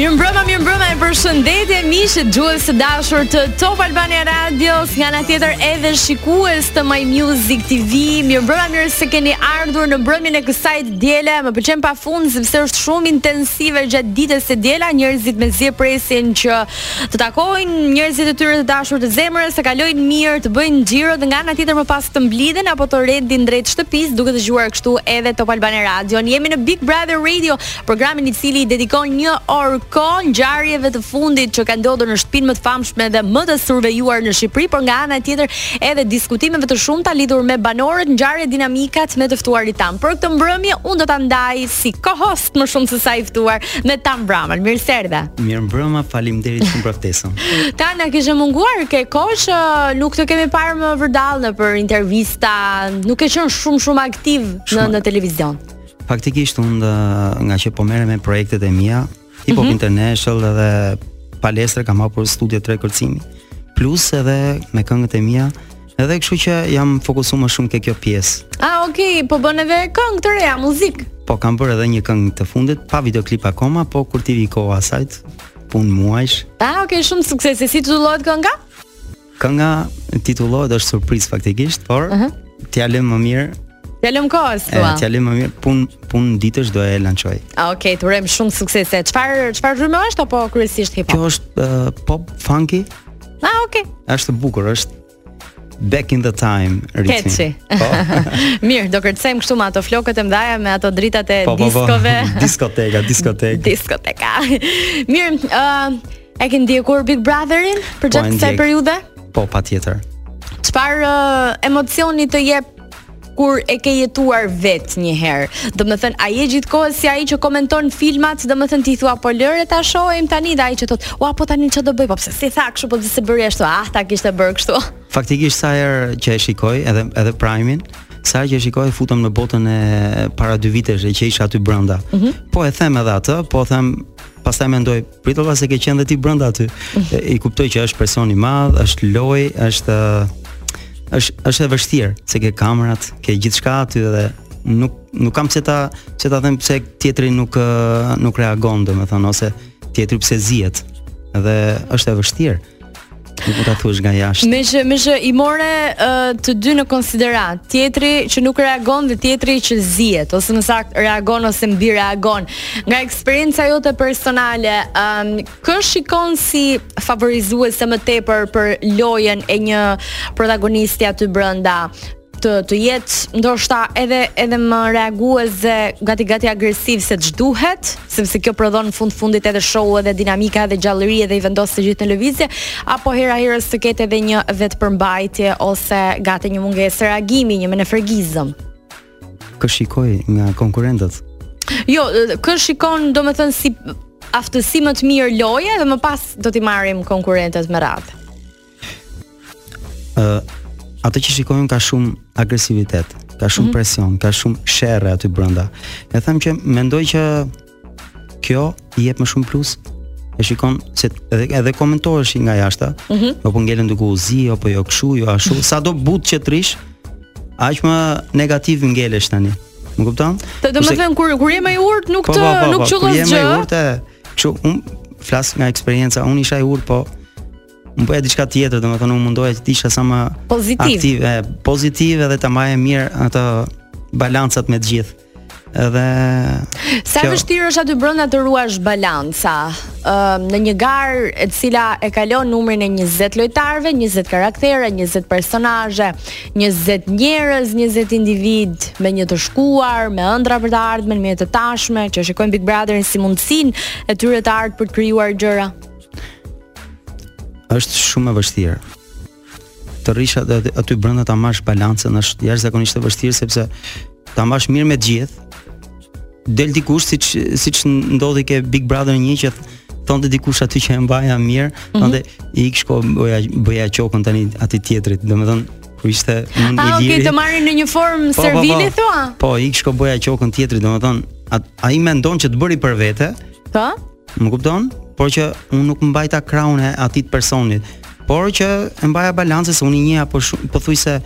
Mirë mbrëma, mirë mbrëma e përshëndetje miq dëgjues të dashur të Top Albania Radios Nga ana tjetër edhe shikues të My Music TV Mirë mbrëma, mirë se keni ardhur në mbrëmjen e kësaj të diele Më pëlqen pa fund, sepse është shumë intensive gjatë ditës së diel Njerëzit mezi e presin që Të takojnë njerëzit e tyre të dashur të zemrës, të kalojnë mirë, të bëjnë xhiro dhe nga ana tjetër më pas të mblidhen apo të rendin drejt shtëpisë duke dëgjuar kështu edhe Top Albania Radion. Jemi në Big Brother Radio, programin i cili i dedikon një orë kohë ngjarjeve të fundit që kanë ndodhur në shtëpinë më të famshme dhe më të survejuar në Shqipëri, por nga ana tjetër edhe diskutimeve të shumta lidhur me banorët, ngjarjet dinamikat me të ftuarit tanë. Për këtë mbrëmje unë do ta ndaj si co-host më shumë se sa i ftuar me Tan Bramën. Mirë se erdhe. Mirë mbrëma, faleminderit shumë për ftesën. Tan na kishe munguar ke kohë që nuk të kemi parë më vërdallë nëpër intervista, nuk ke qenë shumë shumë aktiv në në televizion. Faktikisht unë ngaqë po merrem me projektet e mia, Hip Hop mm -hmm. International edhe palestra kam hapur studio të re kërcimi. Plus edhe me këngët e mia, edhe kështu që jam fokusuar më shumë ke kjo pjesë. Ah, okay, po bën edhe këngë të reja, muzikë. Po kam bërë edhe një këngë të fundit, pa videoklip akoma, po kur t'i vijë koha asaj, punë muajsh. Ah, okay, shumë suksese. Si titullohet kënga? Kënga titullohet është surprizë faktikisht, por uh -huh. t'ia lëmë më mirë T'ia lëmë kohës, thua. T'ia lëmë më mirë, punë punë ditësh do e lançoj. Ah, okej, të urojmë shumë suksese. Çfarë çfarë rrymë është apo kryesisht hip hop? Kjo është uh, pop funky. Ah, okay. Është bukur, është Back in the time ritmi. Po. Mirë, do kërcejmë kështu me ato flokët e mëdha me ato dritat e po, po, po. diskove. diskoteka, diskoteka. diskoteka. Mirë, ë uh, E ke ndjekur Big Brotherin përgjatë po, kësaj periudhe? Po, patjetër. Çfarë uh, emocioni të jep kur e ke jetuar vetë një herë. Domethënë, a je gjithkohë si ai që komenton filmat, domethënë ti thua po lëre ta shohim tani dhe ai që thotë, "Ua, po tani çfarë do bëj? Po pse s'i tha kështu, pse s'e bëri ashtu, ah, ta kishte bërë kështu." Faktikisht sa herë që e shikoj edhe edhe Prime-in, sa që e shikoj futem në botën e para dy vitesh që isha aty brenda. Mm -hmm. Po e them edhe atë, po them pastaj mendoj Prit o vlla se ke qenë dhe ti brenda aty. E, I kuptoj që është presion i madh, është lojë, është është është e vështirë se ke kamerat, ke gjithçka aty dhe nuk nuk kam pse ta pse ta them pse tjetri nuk nuk reagon domethënë ose tjetri pse zihet. Dhe është e vështirë. Nuk mund ta thuash nga jashtë. Me që me që i more uh, të dy në konsideratë, tjetri që nuk reagon dhe tjetri që zihet ose më saktë reagon ose mbi reagon. Nga eksperienca jote personale, um, kë shikon si favorizuese më tepër për lojën e një protagonisti aty brenda? të të jetë ndoshta edhe edhe më reagues dhe gati gati agresiv se ç'duhet, sepse kjo prodhon në fund fundit edhe show edhe dinamika edhe gjallëri edhe i vendos të gjithë në lëvizje, apo herë herës të ketë edhe një vetëpërmbajtje ose gati një mungesë reagimi, një menefregizëm. Kë shikoj nga konkurentët? Jo, kë shikon domethënë si aftësi më të mirë loje dhe më pas do t'i marrim konkurrentët me radhë. ë uh, atë që shikojmë ka shumë agresivitet, ka shumë mm -hmm. presion, ka shumë sherre aty brenda. E them që mendoj që kjo i jep më shumë plus e shikon se edhe, edhe komentohesh nga jashta, mm -hmm. apo ngelen duke u zi apo jo kshu, jo ashtu, mhm. sado butë që t'rrish, aq më negativ ngelesh tani. Më kupton? Të do të them kur kur je më i urtë nuk po, të po, po, po, nuk qëllon gjë. Kur je më i urtë, unë flas nga eksperienca, unë isha i urtë, po Unë bëja diçka tjetër, domethënë unë mundohesha të isha sa më pozitiv, aktiv, e, pozitiv edhe ta mbaja mirë ato balancat me të gjithë. Edhe sa kjo... vështirë është aty brenda të ruash balanca. Ëm në një garë e cila e kalon numrin e 20 lojtarëve, 20 karaktere, 20 personazhe, 20 njerëz, 20 individë me një të shkuar, me ëndrra për të ardhmen, me të tashme, që shikojnë Big Brotherin si mundësinë e tyre të ardhur për të krijuar gjëra. Është shumë e vështirë. Të rrish aty, aty brenda ta mbash balancën është jashtëzakonisht e vështirë sepse ta mbash mirë me të gjithë. Del dikush siç siç ndodhi ke Big Brother 1 që thonte dikush aty që e mbaja mirë, mm -hmm. thonte ik shko bëja bëja qokën tani atij tjetrit. Domethënë ku ishte mund i liri. Ah, të marrin në një formë po, po, po. servile po, thua? Po, ik shko bëja qokën tjetrit, domethënë ai mendon që të bëri për vete. Po. Më kupton? Por që unë nuk mbajta krahun e atit personit, por që e mbaja balancën se unë i njihja pothuajse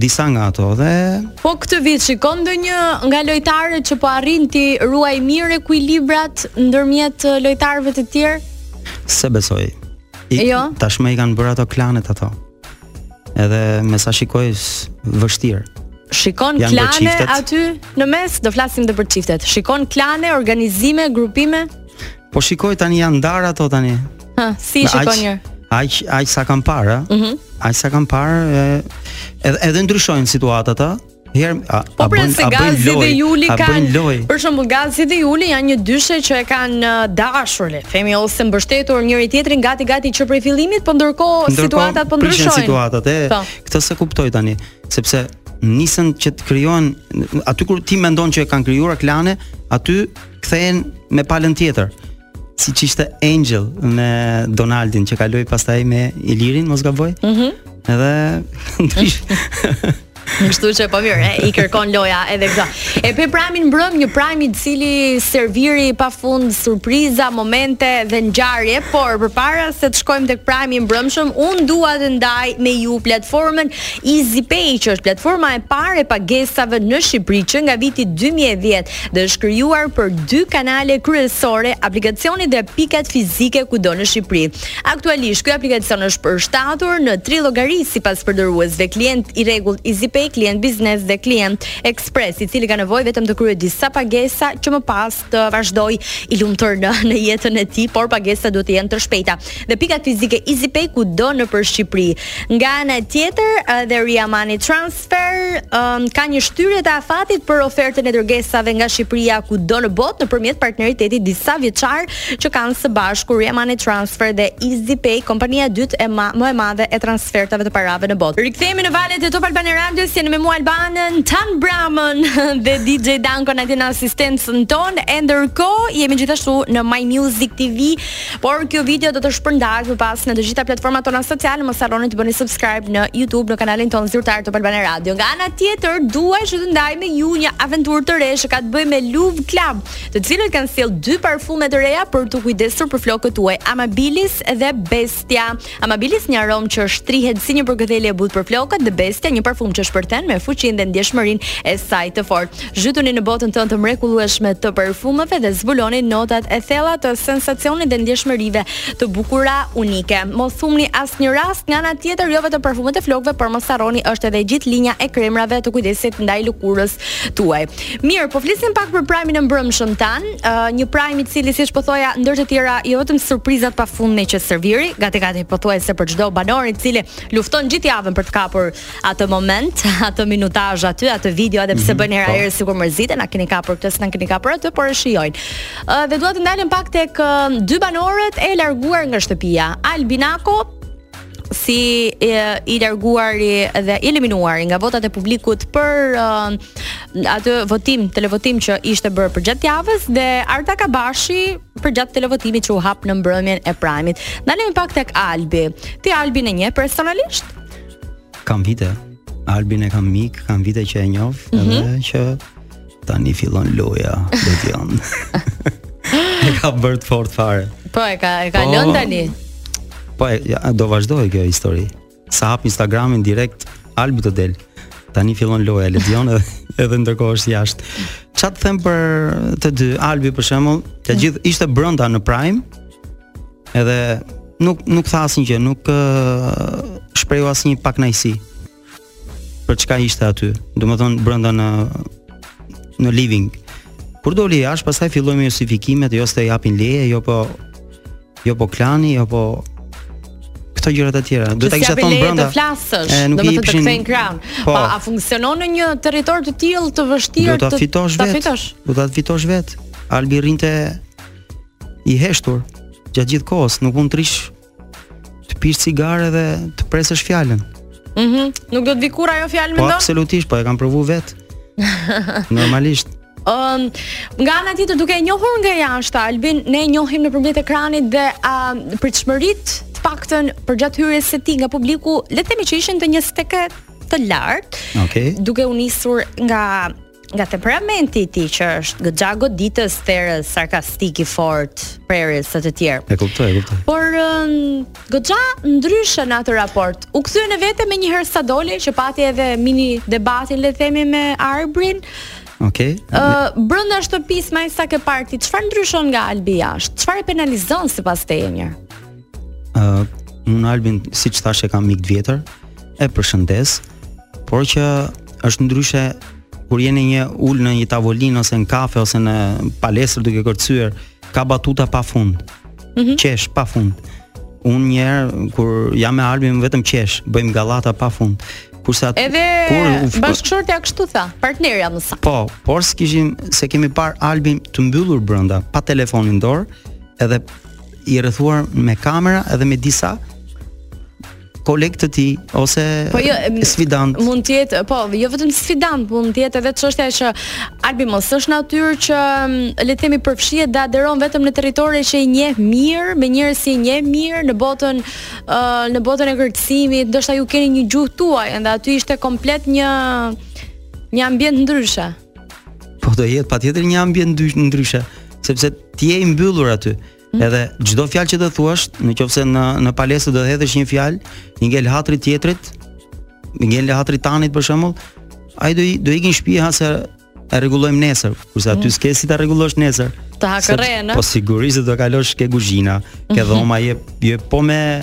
disa nga ato dhe Po këtë vit shikon ndonjë nga lojtarët që po arrin t'i ruajë mirë ekuilibrat ndërmjet lojtarëve të tjerë? S'e besoj. I, jo. Tashmë i kanë bërë ato klanet ato. Edhe me sa shikoj vështirë. Shikon klane aty në mes, do flasim dhe për çiftet. Shikon klane, organizime, grupime? Po shikoj tani janë ndarë ato tani. Ha, si shikon një? Aq aq sa kam parë, ëh. Mm -hmm. Aq sa kam parë, edhe edhe ndryshojnë situatat, ëh. Herë a, po a pra, bën a bën lojë. Juli a kanë, loj. Për shembull, Gazi dhe Juli janë një dyshe që e kanë uh, dashur, le themi ose mbështetur njëri tjetrin gati gati që prej fillimit, po ndërkohë situatat po ndryshojnë. Ndërkohë situatat e po. këtë s'e kuptoj tani, sepse nisën që të krijohen aty kur ti mendon që e kanë krijuar klane, aty kthehen me palën tjetër. siç ishte Engjëlli me Donaldin që kaloi pastaj me Ilirin, mos gaboj. Mhm. Mm edhe ndrysh. Kështu që po mirë, i kërkon loja edhe këto. E pe prajmin mbrëm një prajm i cili serviri pafund surpriza, momente dhe ngjarje, por përpara se të shkojmë tek prajmi i mbrëmshëm, unë dua të ndaj me ju platformën EasyPay, që është platforma e parë e pagesave në Shqipëri që nga viti 2010 dhe është krijuar për dy kanale kryesore, aplikacionin dhe pikat fizike kudo në Shqipëri. Aktualisht ky aplikacion është përshtatur në tri llogari sipas përdoruesve, klient i rregullt EasyPay, klient biznes dhe klient Express, i cili ka nevojë vetëm të kryejë disa pagesa që më pas të vazhdojë i lumtur në në jetën e tij, por pagesat duhet të jenë të shpejta. Dhe pikat fizike EasyPay kudo nëpër Shqipëri. Nga ana tjetër, edhe Ria Money Trans Sfer um, ka një shtyrje të afatit për ofertën e dërgesave nga Shqipëria kudo në botë nëpërmjet partneritetit disavjeçar që kanë së bashku Ria Money Transfer dhe EasyPay, kompania e dytë e ma, më e madhe e transfertave të parave në botë. Rikthehemi në valët e Top Albania Radios, jeni me mua Albanën, Tan Bramën dhe DJ Dankon atje në asistencën tonë. E ndërkohë jemi gjithashtu në My Music TV Por kjo video do të shpërndahet më pas në të gjitha platformat tona sociale, mos harroni të bëni subscribe në YouTube në kanalin tonë zyrtar Top Albania Radio. Nga ana tjetër, dua që të ndaj me ju një aventurë të re që ka të bëjë me Luv Club, të cilët kanë sjellë dy parfume të reja për t'u kujdesur për flokët tuaj, Amabilis dhe Bestia. Amabilis një aromë që shtrihet si një përkëdhelje e butë për flokët dhe Bestia një parfum që shpërthen me fuqinë dhe ndjeshmërinë e saj të fortë. Zhytuni në botën tonë të mrekullueshme të parfumeve dhe zbuloni notat e thella të sensacionit dhe ndjeshmërive të bukura unike. Mos humni asnjë rast nga ana tjetër jo vetëm parfumet e flokëve, por mos harroni është edhe gjithë linja e kremrave të kujdesit ndaj lëkurës tuaj. Mirë, po flisim pak për prajmin e mbrëmshëm Tan, uh, një prajm i cili siç po thoja ndër të tjera jo vetëm surprizat pafundme që serviri, gati gati pothuajse për çdo banor i cili lufton gjithë javën për të kapur atë moment, atë minutazh aty, atë video edhe pse mm -hmm, bëjnë herë herë sikur mërziten, na keni kapur këtë, s'na keni kapur atë, por e shijojnë. Uh, dhe dua të ndalem pak tek uh, dy banorët e larguar nga shtëpia, Albi Nako si e, i larguari dhe i eliminuari nga votat e publikut për uh, atë votim, televotim që ishte bërë përgjatë javës dhe Arta Kabashi përgjatë televotimit që u hap në mbrëmjen e prajmit. Ndalemi pak tek Albi. Ti Albin e njeh personalisht? Kam vite. Albin e kam mik, kam vite që e njoh mm -hmm. edhe që Tani fillon loja, Ledion. e ka bërë të fortë fare. Po e ka, e ka po, lënë tani. Po e, ja, do vazhdojë kjo histori. Sa hap Instagramin direkt Albi të del. Tani fillon loja Ledion edhe edhe ndërkohë është jashtë. Ça të them për të dy, Albi për shembull, atë mm. gjithë ishte brenda në Prime. Edhe nuk nuk tha asnjë gjë, nuk uh, shprehu asnjë pakënaqësi. për çka ishte aty, domethënë brenda në në living. Kur doli jashtë, pastaj filloi me justifikimet, jo s'ta japin leje, jo po jo po klani, jo po këto gjërat e tjera. Do ta kisha thënë brenda. Do të flasësh, do të të kthejnë krahun. Po, pa, a funksionon në një territor të tillë të vështirë të ta fitosh vetë? Fitosh. Do ta fitosh vetë. Albi rrinte i heshtur gjatë gjithë kohës, nuk mund të rrish Të pish cigare dhe të presësh fjalën. Mhm. Mm nuk do të vi kurrë ajo fjalë po, mendon? Po absolutisht, po e kam provu vet. Normalisht. Um, nga ana tjetër duke e njohur nga jashtë Albin, ne e njohim nëpërmjet ekranit dhe a um, pritshmëritë të paktën përgjatë hyrjes së tij nga publiku, le të themi që ishin të një steke të lartë. Okej. Okay. Duke u nisur nga nga temperamenti i tij që është goxha goditës, therës, sarkastik i fortë, prerës e të tjerë. E kuptoj, e kuptoj. Por goxha ndryshe në atë raport. U kthye në vete menjëherë sa doli që pati edhe mini debatin le të themi me Arbrin. Okej. Okay. Uh, brenda shtëpisë me sa ke parë ti, çfarë ndryshon nga Albi jashtë? Çfarë e penalizon sipas teje një? uh, unë Albin siç thashë e kam mik të vjetër e përshëndes por që është ndryshe kur jeni i ulur në një tavolinë ose në kafe ose në palestër duke kërcyer ka batuta pafund mm -hmm. qesh pafund unë njëherë kur jam me Albin vetëm qesh bëjmë gallata pafund kurse atje edhe kur bashkëshortja kështu tha partnerja më sa po por s'kishim s'e kemi parë Albin të mbyllur brenda pa telefon në dorë edhe i rrethuar me kamera edhe me disa kolegë të tij ose po jo, sfidant. Mund të jetë, po, jo vetëm sfidant, mund të jetë edhe çështja që Albi mos është natyrë që mm, le të themi përfshihet dhe aderon vetëm në territore që i njeh mirë, me njerëz që i njeh mirë në botën uh, në botën e kërcimit, ndoshta ju keni një gjuhë tuajën dhe aty ishte komplet një një ambient ndryshe. Po do jetë patjetër një ambient ndryshe, sepse ti je i mbyllur aty. Mm. Edhe çdo fjalë që do thuash, nëqoftëse në palestër do të hedhësh një fjalë, i ngel hatri tjetrit, i ngel hatri Tanit për shembull, ai do i do iki në shtëpi ha se e rregullojmë nesër, kurse aty mm. s'ke si ta rregullosh nesër. Të hakërren, Po sigurisht do kalosh ke kuzhina, ke mhm. dhoma je je po me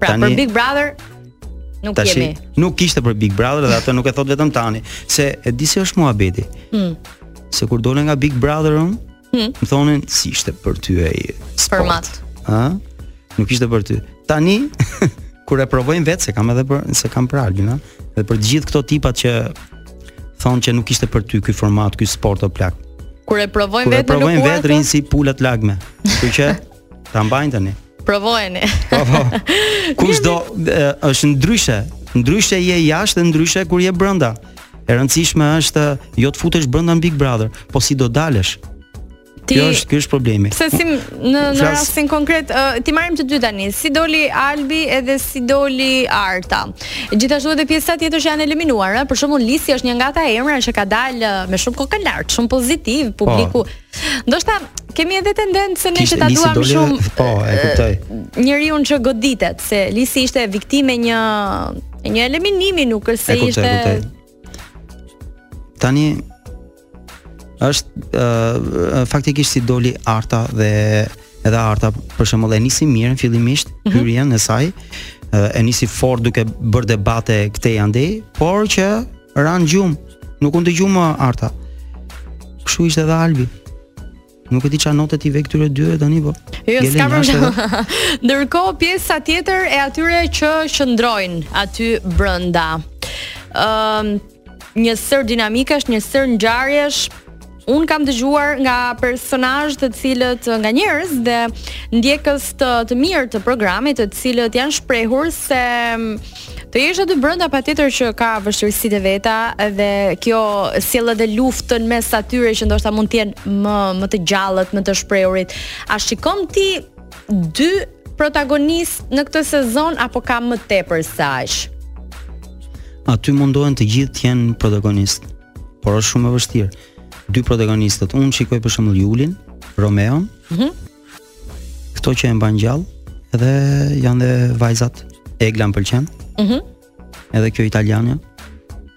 Pra tani, për Big Brother nuk tashi, jemi. Nuk kishte për Big Brother dhe atë nuk e thot vetëm tani, se e di si është muhabeti. Hmm. Se kur dola nga Big Brother unë, hmm. më thonin s'ishte për ty ai format. Ë? Nuk ishte për ty. Tani kur e provojnë vetë se kam edhe për se kam për Albin, ë? Dhe për të gjithë këto tipat që thonë që nuk ishte për ty ky format, ky sport o plak. Kur e provojnë vetë, kur e provojnë vetë, rrin si pula t'lagme. Kështu që Ta mbajnë tani. Provojeni. Po, po. Kushdo është ndryshe. Ndryshe je jashtë dhe ndryshe kur je brenda. E rëndësishme është jo të futesh brenda në Big Brother, po si do dalësh. Ti, kjo është, ky është problemi. Pse si në në Flas... rastin konkret, uh, t'i marrim të dy tani, si doli Albi edhe si doli Arta. Gjithashtu edhe pjesa tjetër që janë eliminuar, për shembull Lisi është një nga ata emra që ka dalë me shumë kokë lart, shumë pozitiv, po. publiku po. Ndoshta kemi edhe tendencën ne që ta duam shumë. Po, e kuptoj. njeriun që goditet se Lisi ishte viktimë e një e një eliminimi, nuk është se ishte. Tani është uh, faktikisht si doli Arta dhe edhe Arta për shembull e nisi mirë fillimisht mm -hmm. hyrjen e saj e nisi fort duke bërë debate këtej andej, por që Ra në gjumë, nuk u dëgjua më Arta. Kështu ishte edhe Albi. Nuk e di çfarë note t'i vë këtyre dyve tani po. Jo, s'ka problem. Ndërkohë pjesa tjetër e atyre që qëndrojnë aty brenda. Ëm um, një sërë dinamikash, një sërë ngjarjesh, Unë kam dëgjuar nga personazhe të cilët nga njerëz dhe ndjekës të të mirë të programit, të cilët janë shprehur se të jesh aty brenda patjetër që ka vështirësitë e veta dhe kjo sjell edhe luftën mes atyre që ndoshta mund të jenë më më të gjallët, më të shprehurit. A shikon ti dy protagonistë në këtë sezon apo ka më tepër se aq? Aty mundohen të gjithë të jenë protagonistë. por është shumë e vështirë. Dy protagonistët, unë shikoj për shembull Julin, Romeon. Mhm. Mm këta që e mbajnë gjallë dhe janë dhe vajzat Egla më pëlqen. Mhm. Mm edhe kjo italiane.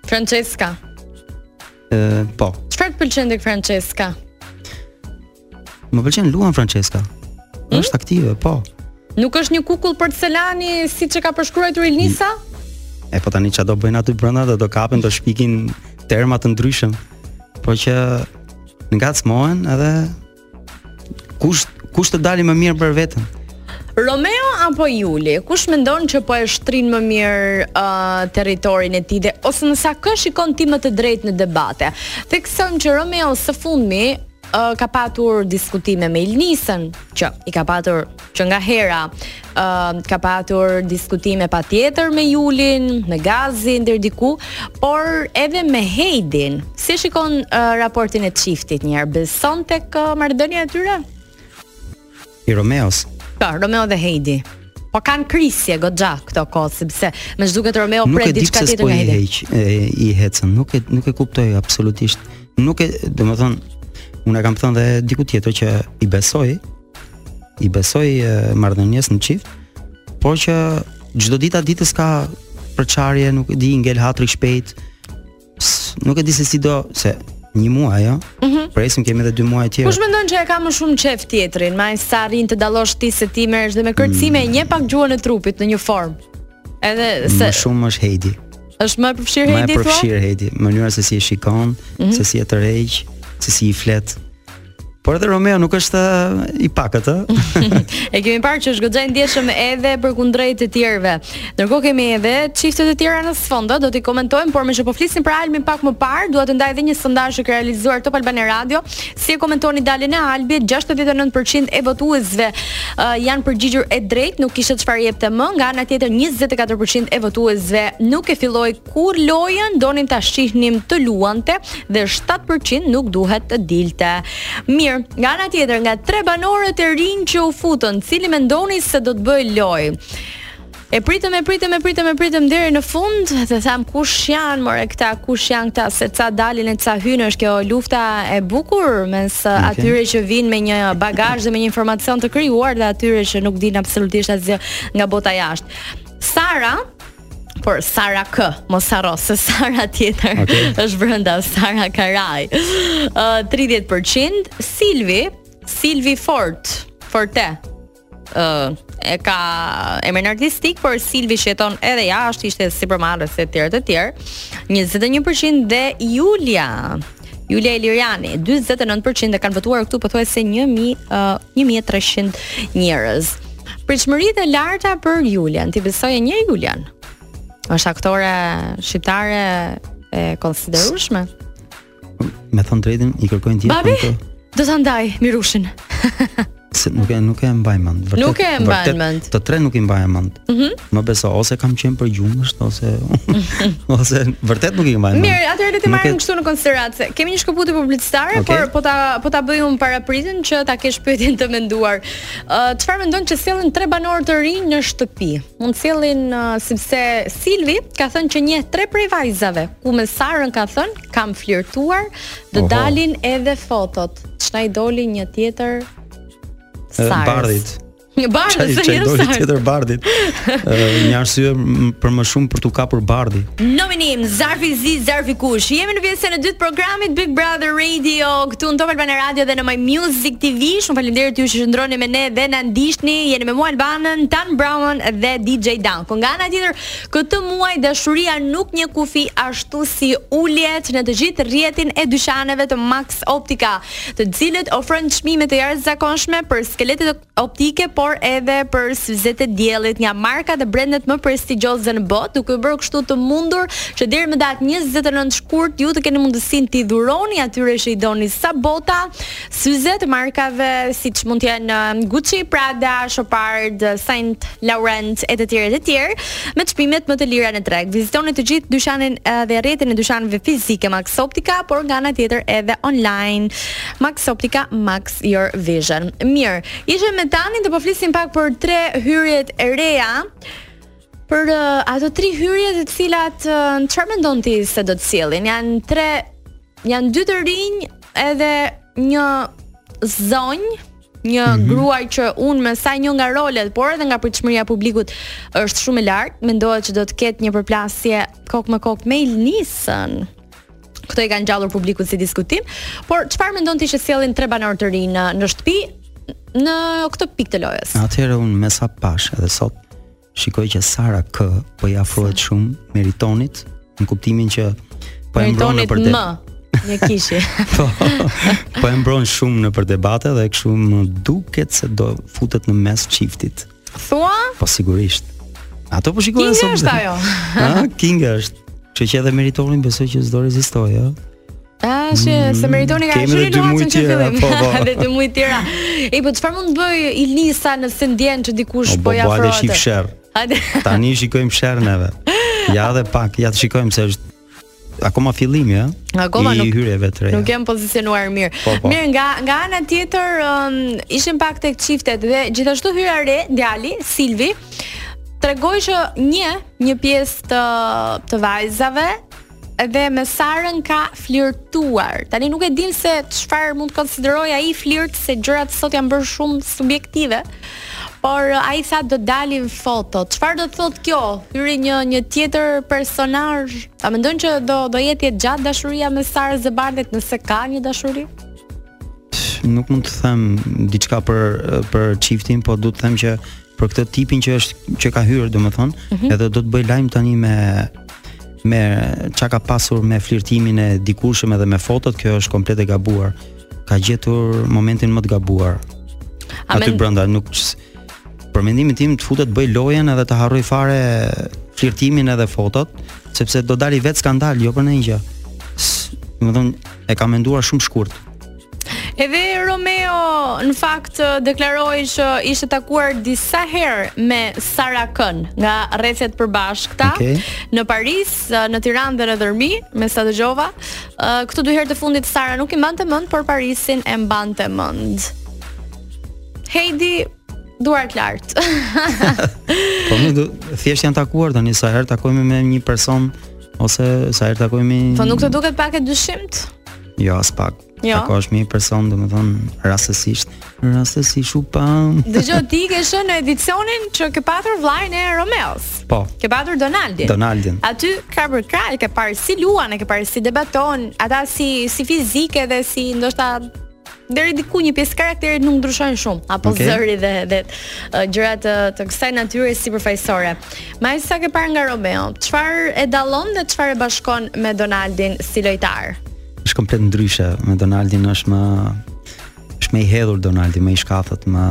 Francesca. Ë, po. Çfarë të pëlqen tek Francesca? Më pëlqen Luan Francesca. Hmm? Është aktive, po. Nuk është një kukull porcelani siç e ka përshkruar Ilnisa? E po tani çfarë do bëjnë aty brenda dhe do kapen do shpikin terma të ndryshëm. Po që ngacmohen edhe kush kush të dali më mirë për veten. Romeo apo Juli, kush mendon që po e shtrin më mirë uh, territorin e tij dhe ose nëse kë shikon ti më të drejtë në debate? Theksojmë që Romeo së fundmi uh, ka patur diskutime me Ilnisën, që i ka patur që nga hera, uh, ka patur diskutime patjetër me Julin, me Gazin deri diku, por edhe me Heidin. Si shikon uh, raportin e çiftit njëherë, beson tek marrëdhënia e tyre? I Romeos. Po, Romeo dhe Heidi. Po kanë krisje goxha këto kohë sepse më duket Romeo pret diçka tjetër nga Heidi. Nuk e di po i heq, i hecën, nuk e nuk e kuptoj absolutisht. Nuk e, domethënë, unë e kam thënë dhe diku tjetër që i besoj, i besoj marrëdhënies në çift, por që çdo dita ditës ka përçarje, nuk e di, ngel hatri shpejt. Nuk e di se si do, se një muaj, jo? Mm -hmm. Presim kemi edhe dy muaj të tjerë. Kush mendon që e ka më shumë qejf tjetrin, me aq sa arrin të dallosh ti se ti merresh dhe me kërcime mm. një pak gjuhën e trupit në një formë. Edhe se më shumë është Heidi. Është më e përfshirë Heidi thua? Më e përfshirë Heidi, mënyra se si e shikon, mm -hmm. se si e tërheq, se si i flet. Por edhe Romeo nuk është i pakët, ë. e kemi parë që është goxha i ndjeshëm edhe përkundrejt të tjerëve. Ndërkohë kemi edhe çifte të tjera në sfond, do t'i komentojmë, por meqë po flisim për Albin pak më parë, dua të ndaj edhe një sondazh që ka realizuar Top Albania Radio, si e komentoni daljen e Albit, 69% e votuesve uh, janë përgjigjur e drejtë, nuk kishte çfarë jepte më, nga ana tjetër 24% e votuesve nuk e filloi Kurrë lojën, donim ta shihnim të luante dhe 7% nuk duhet të dilte. Mirë, nga ana tjetër, nga tre banorët e rinj që u futën, cili mendoni se do të bëjë lojë? E pritëm, e pritëm, e pritëm, e pritëm deri në fund dhe thamë kush janë more këta, kush janë këta, se ca dalin e ca hyjnë është kjo lufta e bukur mes okay. atyre që vijnë me një bagazh dhe me një informacion të krijuar dhe atyre që nuk dinë absolutisht asgjë nga bota jashtë. Sara, Por Sara K, mos harro se Sara tjetër okay. është brenda Sara Karaj. Uh, 30% Silvi, Silvi Fort, Forte. Uh, e ka emrin artistik, por Silvi që jeton edhe jashtë, ishte sipërmarrëse e tjera e tjera. 21% dhe Julia. Julia Iliriani, 49% e kanë votuar këtu pothuajse 1000 uh, 1300 njerëz. Pritshmëritë e larta për Julian, ti beson, e njeh Julian. Është aktore shqiptare e konsiderueshme. Me thën të drejtën, i kërkojnë gjithë Do ta ndaj Mirushin. Se nuk e nuk e mbaj mend. Vërtet. Nuk e mbaj mend. Të tre nuk i mbaj mend. Mhm. Mm më beso ose kam qenë përgjumësh ose ose vërtet nuk i mbaj mend. Mirë, atëherë le ta marrim kështu në konsideratë se kemi një shkëputje publicitare, okay. por po ta po ta bëj un para pritën që ta kesh pyetjen të menduar. Çfarë uh, mendon që sjellin tre banorë të rinj në shtëpi? Mund të sjellin uh, sepse Silvi ka thënë që një tre prej vajzave, ku me Sarën ka thënë, kam flirtuar, do dalin edhe fotot. Ç'na i doli një tjetër Sarës. Bardhit. Një Bardhit se një doli tjetër Bardhit. një arsye për më shumë për t'u kapur Bardhi. Nominim Zarfi i Zi, Zarfi i Kuq. Jemi në pjesën e dytë të programit Big Brother Radio këtu në Top Albania Radio dhe në My Music TV. Shumë faleminderit ju që qëndroni me ne dhe na ndiqni. Jeni me mua Albanën, Tan Brown dhe DJ Dan. Ku nga ana tjetër Këtë muaj dashuria nuk njeh kufi ashtu si uljet në të gjithë rrjetin e dyqaneve të Max Optika, të cilët ofrojnë çmime të jashtëzakonshme për skeletet optikë por edhe për syzet e diellit nga markat dhe brendet më prestigjioze në botë, duke ju bërë kështu të mundur që deri më datë njëzet e nëntë shkurt ju të keni mundësinë t'i dhuroni atyre që i doni sa bota Syze të markave siç mund të jenë um, Gucci, Prada, Chopard, Saint Laurent e të tjerë e të tjerë, me çmimet më të lira në treg. Vizitoni të gjithë dyqanin uh, dhe rrjetin e dyqaneve fizike Max Optika, por nga ana tjetër edhe online. Max Optika Max Your Vision. Mirë, ishim me Tanin dhe po flisim pak për tre hyrjet e reja për uh, ato tri hyrje të cilat uh, çfarë uh, mendon ti se do të sjellin? Janë tre Janë dy të rinj edhe një zonjë një mm -hmm. grua që unë me sa njoh nga rolet, por edhe nga pritshmëria e publikut është shumë e lartë, mendohet që do të ketë një përplasje kokë më kokë me Ilnisën. Këto i kanë ngjallur publikut si diskutim, por çfarë mendon ti që sjellin tre banorë të rinj në, në shtëpi në këtë pikë të lojës? Atëherë unë me sa pashë edhe sot shikoj që Sara K po i afrohet shumë Meritonit në kuptimin që po e mbron për të. Në kishi. po, po e mbron shumë nëpër debate dhe kështu më duket se do futet në mes çiftit. Thua? Po sigurisht. Atë po shikojmë sot. Kinga është ajo. Ha, Kinga është. Që që edhe Meritoni besoj që s'do rezistojë, ëh. A, se mm, se Meritoni ka shumë dy muaj të tjera, po, po. Dhe dy muaj të tjera. E po çfarë mund të bëjë Ilnisa nëse ndien që dikush po, po ia afrohet? Po, po, shif sherr. Tani shikojmë sherrin edhe. Ja dhe pak, ja të shikojmë se është akoma fillimi, ë. Akoma nuk hyrjeve të reja. Nuk janë pozicionuar mirë. Po, po. Mirë, nga nga ana tjetër, um, ishim pak tek çiftet dhe gjithashtu hyrja e re djali Silvi tregoi që njeh një pjesë të të vajzave dhe me Sarën ka flirtuar. Tani nuk e dim se çfarë mund të konsiderojë ai flirt se gjërat sot janë bërë shumë subjektive. Por ai tha do dalin foto. Çfarë do të thotë kjo? Hyri një një tjetër personazh. A mendon që do do jetë jetëgjatë dashuria me Sarën e Bardhit nëse ka një dashuri? Nuk mund të them diçka për për çiftin, po duhet të them që për këtë tipin që është që ka hyrë, domethënë, mm -hmm. edhe do të bëjë lajm tani me me çka ka pasur me flirtimin e dikurshëm edhe me fotot, kjo është komplet e gabuar. Ka gjetur momentin më të gabuar. Aty brenda nuk për mendimin tim të futet të bëjë lojën edhe ta harrojë fare flirtimin edhe fotot, sepse do dalë vetë skandal, jo për ndonjë gjë. Domethënë, e ka menduar shumë shkurt. Edhe Romeo në fakt deklaroi që ishte takuar disa herë me Sara K-në nga rrethet e përbashkëta okay. në Paris, në Tiranë dhe në Dhërmi, me sa dëgjova. Këto dy herë të fundit Sara nuk i mbante mend, por Parisin e mbante mend. Heidi duart lart. po më du, thjesht janë takuar tani sa herë takohemi me një person ose sa herë takohemi Po nuk të duket pak e dyshimtë? Jo, aspak. Jo. Ako është një person, domethënë, rastësisht, rastësisht u pam. Dëgjo, ti ke qenë në edicionin që ke patur vëllain e Romeos. Po. Ke patur Donaldin. Donaldin. Aty krah për krah, e ke parë si luan, e ke parë si debaton, ata si si fizike dhe si ndoshta deri diku një pjesë e karakterit nuk ndryshojnë shumë, apo okay. zëri dhe dhe uh, gjëra të të kësaj natyre sipërfaqësore. Me sa ke parë nga Romeo, çfarë e dallon dhe çfarë e bashkon me Donaldin si lojtar? Është komplet ndryshe. Me Donaldin është më është më i hedhur Donaldi, më i shkathët, më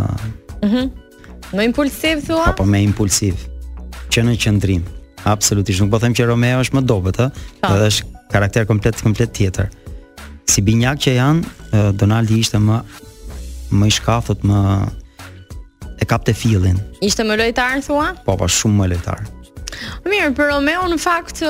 Mhm. Mm Më impulsiv thua? Po, më impulsiv. Që në qëndrim. Absolutisht nuk po them që Romeo është më i dobët, ë, po. edhe është karakter komplet komplet tjetër. Si binjak që janë, Donaldi ishte më më i shkathët, më e kapte fillin. Ishte më lojtar thua? Po, po, shumë më lojtar. Mirë, për Romeo në fakt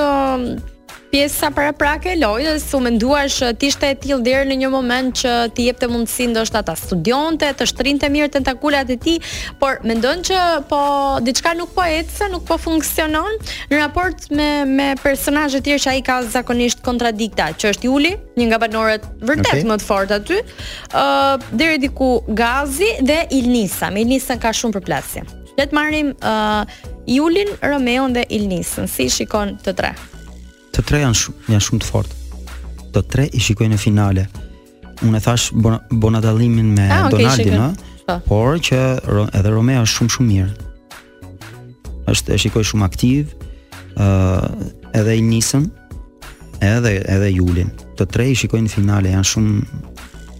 Pjesa paraprake e lojës u mendua që të ishte e tillë deri në një moment që t'i jepte mundësi ndoshta ta studionte, të shtrinte mirë tentakulat e tij, por mendon që po diçka nuk po ecën, nuk po funksionon në raport me me personazhe të tjerë që ai ka zakonisht kontradikta, që është Juli, një nga banorët vërtet okay. më të fortë aty, ë uh, deri diku Gazi dhe Ilnisa. Me Ilnisën ka shumë përplasje. Le të marrim uh, Julin, Romeon dhe Ilnisën, si i shikon të tre? Të tre janë shumë janë shumë të fortë. Të tre i shikoj në finale. Unë e thash bona dallimin me ah, Donaldin, ëh. Po. Por që edhe Romeo është shumë shumë mirë. Është e shikoj shumë aktiv, ëh, uh, edhe Ilnisën, edhe edhe Julin. Të tre i shikoj në finale, janë shumë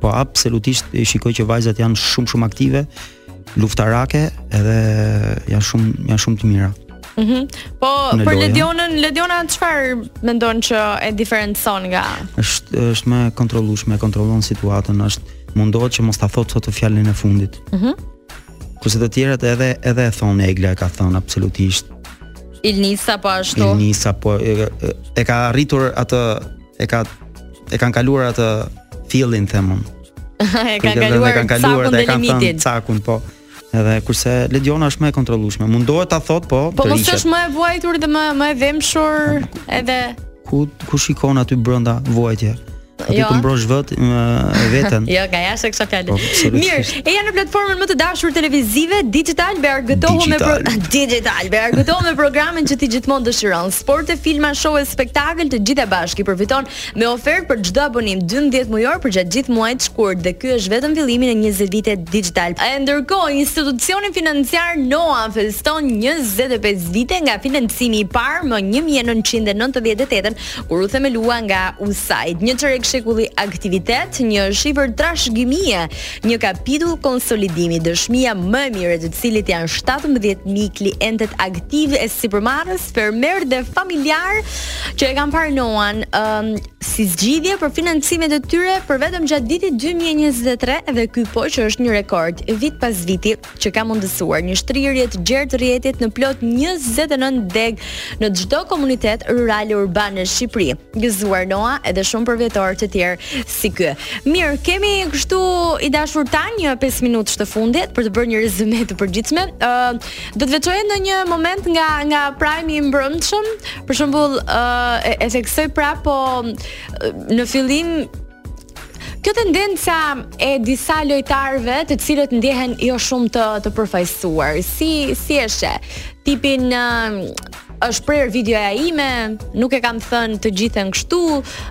Po absolutisht i shikoj që vajzat janë shumë shumë aktive, luftarake edhe janë shumë janë shumë të mira. Mhm. Mm po në për Ledionën, Lediona çfarë mendon që e diferencon nga? Është është më e kontrollueshme, e kontrollon situatën, është mundohet që mos ta thotë dot fjalën e fundit. Mhm. Mm Kurse të tjerat edhe edhe e thonë Egla e ka thënë absolutisht. Ilnisa po ashtu. Ilnisa po e, e, e ka arritur atë e ka e kanë kaluar atë fillin them unë. e kanë kaluar, kanë kaluar dhe kanë thënë cakun po. Edhe kurse Lediona është më e kontrollueshme. Mundohet ta thotë po. Po mos është më e vuajtur dhe më më e dhemshur edhe ku ku shikon aty brenda vuajtje. Aty jo. të mbrosh vetveten. jo, nga jashtë kësaj fjale. Po, Mirë, ejani në platformën më të dashur televizive, Digitalb e argëtohu me pro... Digitalb e argëtohu me programin që ti gjithmonë dëshiron. Sport e filma show e spektakël të gjitha bashkë i përfiton me ofertë për çdo abonim dymbëdhjetë mujor përgjatë gjithë muajit shkurt dhe ky është vetëm fillimi në njëzet vite Digitalb. E ndërkohë institucioni financiar Noa feston njëzet e pesë vite nga financimi i parë më një mijë e nëntëqind e nëntëdhjetë e tetën kur u themelua nga USAID. Një çerek shekulli aktivitet, një shifër trashëgimie, një kapitull konsolidimi, dëshmia më e mirë e të cilit janë shtatëmbëdhjetë mijë klientët aktivë e sipërmarrës fermerë dhe familjarë që e kanë parë Noan um, si zgjidhje për financimet e tyre për vetëm gjatë vitit 2023 dhe ky po që është një rekord vit pas viti që ka mundësuar një shtrirje të gjerë të rrjetit në plot 29 degë në çdo komunitet rural e urban në Shqipëri. gëzuar Noa edhe shumë përvjetorë të tjerë si ky. Mirë, kemi kështu i dashur tani një 5 minutë të fundit për të bërë një rezume të përgjithshme. Ë uh, do të veçoje ndonjë moment nga nga prime-i mbrëmshëm, për shembull ë uh, e, e theksoj prapë po në fillim Kjo tendenca e disa lojtarëve, të cilët ndjehen jo shumë të të përfaqësuar, si si është tipin uh, është prerë videoja ime, nuk e kam thënë të gjithën kështu,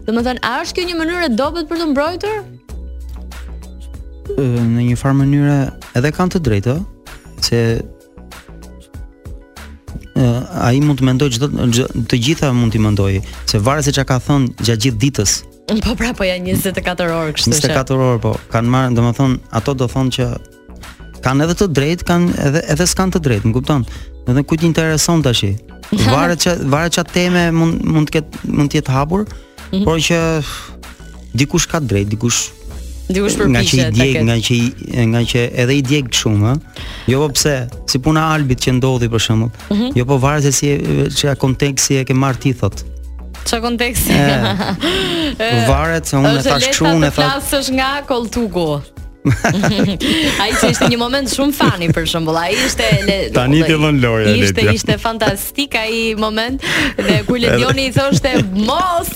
domethënë, a është kjo një mënyrë e dobët për t'u mbrojtur? Në një farë mënyre edhe kanë të drejtë, se ai mund të mendojë gjithë, të gjitha mund t'i mendojë, se varet se ça ka thënë gjatë gjithë ditës. Po pra po janë 24 orë kështu që. 24 orë po, kanë marrë, domethënë, ato do thonë që kanë edhe të drejtë, kanë edhe edhe s'kanë të drejtë, më kupton? Edhe kujt intereson tashi? Varet ç varet ça teme mund mund të ketë mund të jetë hapur, mm -hmm. por që dikush ka të drejtë, dikush dikush përpiqet. Ngaqë i djeg, ngaqë ngaqë edhe i djeg shumë, ë. Jo po pse, si puna e Albit që ndodhi për shembull. Mm -hmm. Jo po varet se si ça konteksti e ke marr ti thot. Ça konteksti? Varet se unë thash kështu, unë thash. Është le të flasësh nga kolltuku. Ai ishte një moment shumë fani për shembull. Ai ishte le, Tani ti Lori. Ishte ishte fantastik ai moment dhe kur Ledioni i thoshte mos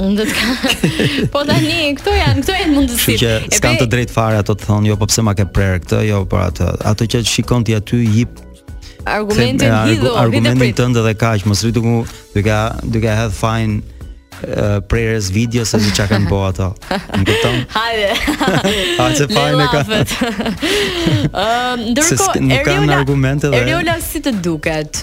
Unë do të kam. Po tani, këto janë, këto janë mundësitë. Që s'kan të drejtë fare ato të thonë, jo po pse ma ke prerë këtë, jo për atë. Ato që shikon ti aty jep argumentin hidhe, argumentin tënd edhe kaq, mos rri tu ku duke duke hedh fajin prerësve të videos se ça kanë bo ato. Më kupton? Hajde. Ata fajin e ka. Ëm, ndërkohë Eriola, argumente dhe... Eriola si të duket?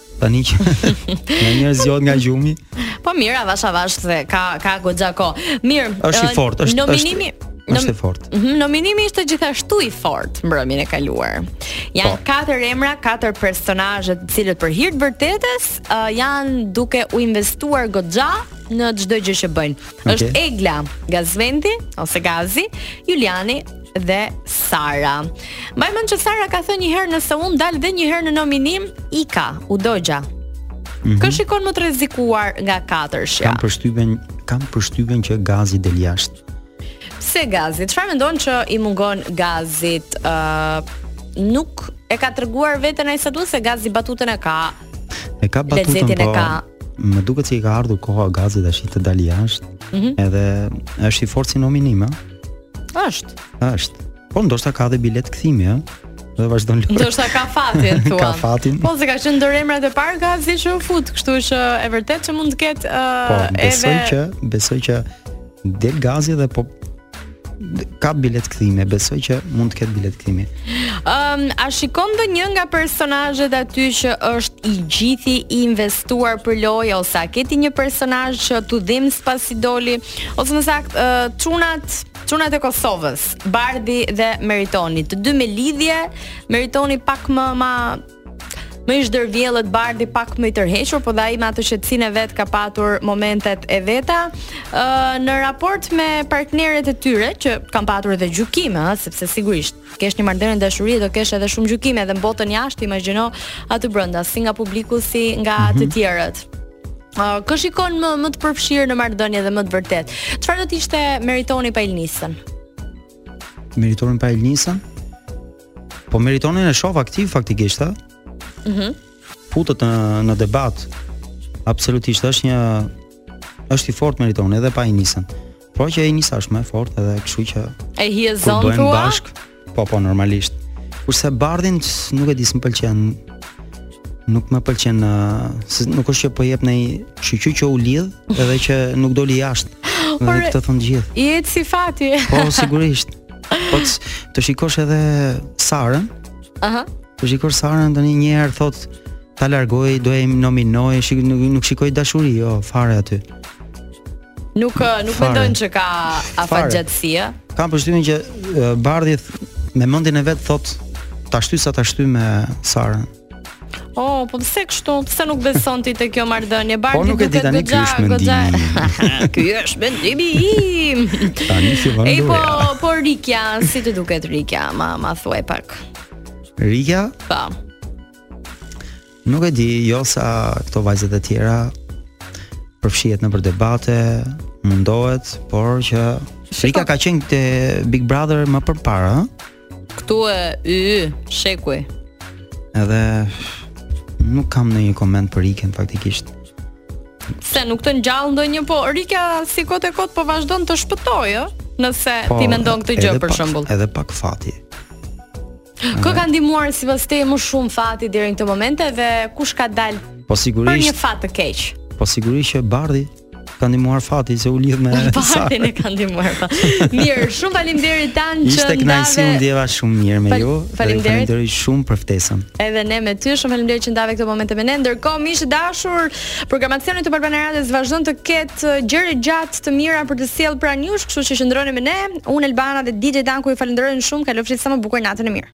Tani që nganjëherë zgjohet nga gjumi. Po mirë, avash avash se ka ka goxha kohë. Mirë. Është i fortë, është nominimi. Është është i fortë. Mhm, nominimi ishte gjithashtu i fortë mbrëmjen e kaluar. Janë po. katër emra, katër personazhe të cilët për hir të vërtetës uh, janë duke u investuar goxha në çdo gjë që bëjnë. Okay. Është Egla, Gazmendi ose Gazi, Juliani, dhe Sara. Mbaj mend që Sara ka thënë një herë nëse un dal dhe një herë në nominim, ika, u dogja. Mm -hmm. Kë shikon më të rrezikuar nga katërshja? Kam përshtypjen, kam përshtypjen që Gazi del jashtë. Pse Gazi? Çfarë mendon që i mungon Gazit? Ë uh, nuk e ka treguar veten ai sa duhet se Gazi batutën e ka. E ka batutën po. E ka. Më duket se i ka ardhur koha Gazit tash të dalë jashtë. Mm -hmm. Edhe është i fortë si nominim, ëh. Është. Është. Po ndoshta ka dhe bilet kthimi, ë? Dhe vazhdon lojë. Ndoshta ka fatin thua. ka fatin. Po se ka qenë ndër emrat e parë Gazi që u fut, kështu që e vërtet që mund të ketë ë uh, po, edhe Po besoj që besoj që del Gazi dhe po ka bilet kthimi, besoj që mund të ketë bilet kthimi. Ëm, um, a shikon ndonjë nga personazhet aty që është i gjithë i investuar për lojë ose a ke ti një personazh që t'u dhims pasi doli Ose më saktë, uh, çunat, çunat e Kosovës, Bardhi dhe Meritoni, të dy me lidhje, Meritoni pak më ma më i zhdërvjellët Bardhi pak më i tërhequr, po dhe ai me atë qetësinë e vet ka patur momentet e veta. Ë uh, në raport me partneret e tyre që kanë patur edhe gjykime, sepse sigurisht Të kesh një marrëdhënie dashurie do kesh edhe shumë gjykime edhe në botën jashtë, imagjino aty brenda, si nga publiku si nga mm -hmm. të mhm. tjerët. Uh, kë shikon më më të përfshirë në marrëdhënie dhe më të vërtetë. Çfarë do të ishte Meritoni pa Ilnisën? Meritoni pa Ilnisën? Po Meritonin e shoh aktiv faktikisht, ha? Mhm. Mm Futet në në debat. Absolutisht është një është i fortë Meritoni edhe pa Ilnisën. Po që Ilnisa është më e fortë edhe kështu që e hijezon thua? Po bashkë. Po po normalisht. Kurse Bardhin nuk e di s'më pëlqen. Nuk më pëlqen se nuk është që po jep. Shyqyr që u lidh, edhe që nuk doli jashtë. Por dhe këtë thonë gjithë. I ec si fati. Po sigurisht. Po të shikosh edhe Sarën. Aha. Të shikosh Sarën tani një herë thotë ta largoj, do e nominoj, shik, nuk, nuk shikoj dashuri, jo, fare aty. Nuk nuk mendon që ka afatgjatësi, ë? Kam përshtypjen që Bardhi me mendjen e vet thotë ta shtyj sa ta shtyj me Sarën. Oh, po pse kështu? Pse nuk beson ti te kjo marrëdhënie? Po, Bardhi po nuk e di tani ky është mendimi. Ky është mendimi im. Tani që vëmë. Ej po, po Rikja, si të duket Rikja? Ma ma thuaj pak. Rikja? Po. Nuk e di, jo sa këto vajzat e tjera përfshihet nëpër debate, mundohet, por që Rika ka qenë te Big Brother më përpara, ëh. Këtu e y y shekuj. Edhe nuk kam ndonjë koment për Rikën faktikisht. Se nuk të ngjall ndonjë, po Rika si kot e kot po vazhdon të shpëtojë, ëh, nëse Po, ti mendon këtë gjë edhe për pak- shembull. Edhe pak fati. Kë ka ndihmuar sipas teje më shumë fati deri në këtë moment dhe kush ka dalë po sigurisht për një fat të keq? Po sigurisht që Bardhi ka ndihmuar fati se u lidh me Bardhin e ka ndihmuar po. Mirë, shumë faleminderit Tan që ndave. Ishte kënaqësi u ndjeva shumë mirë me ju. Faleminderit shumë për ftesën. Edhe ne me ty, shumë faleminderit që ndave këtë moment me ne. Ndërkohë miq të dashur, Programacioni i Top Albania Radios vazhdon të ketë gjëra mjaft të mira për të sjellë pranë jush, kështu që qëndroni me ne. Unë Elbana dhe DJ Danku ju falënderojmë shumë. Kalofshi sa më bukur natën e mirë.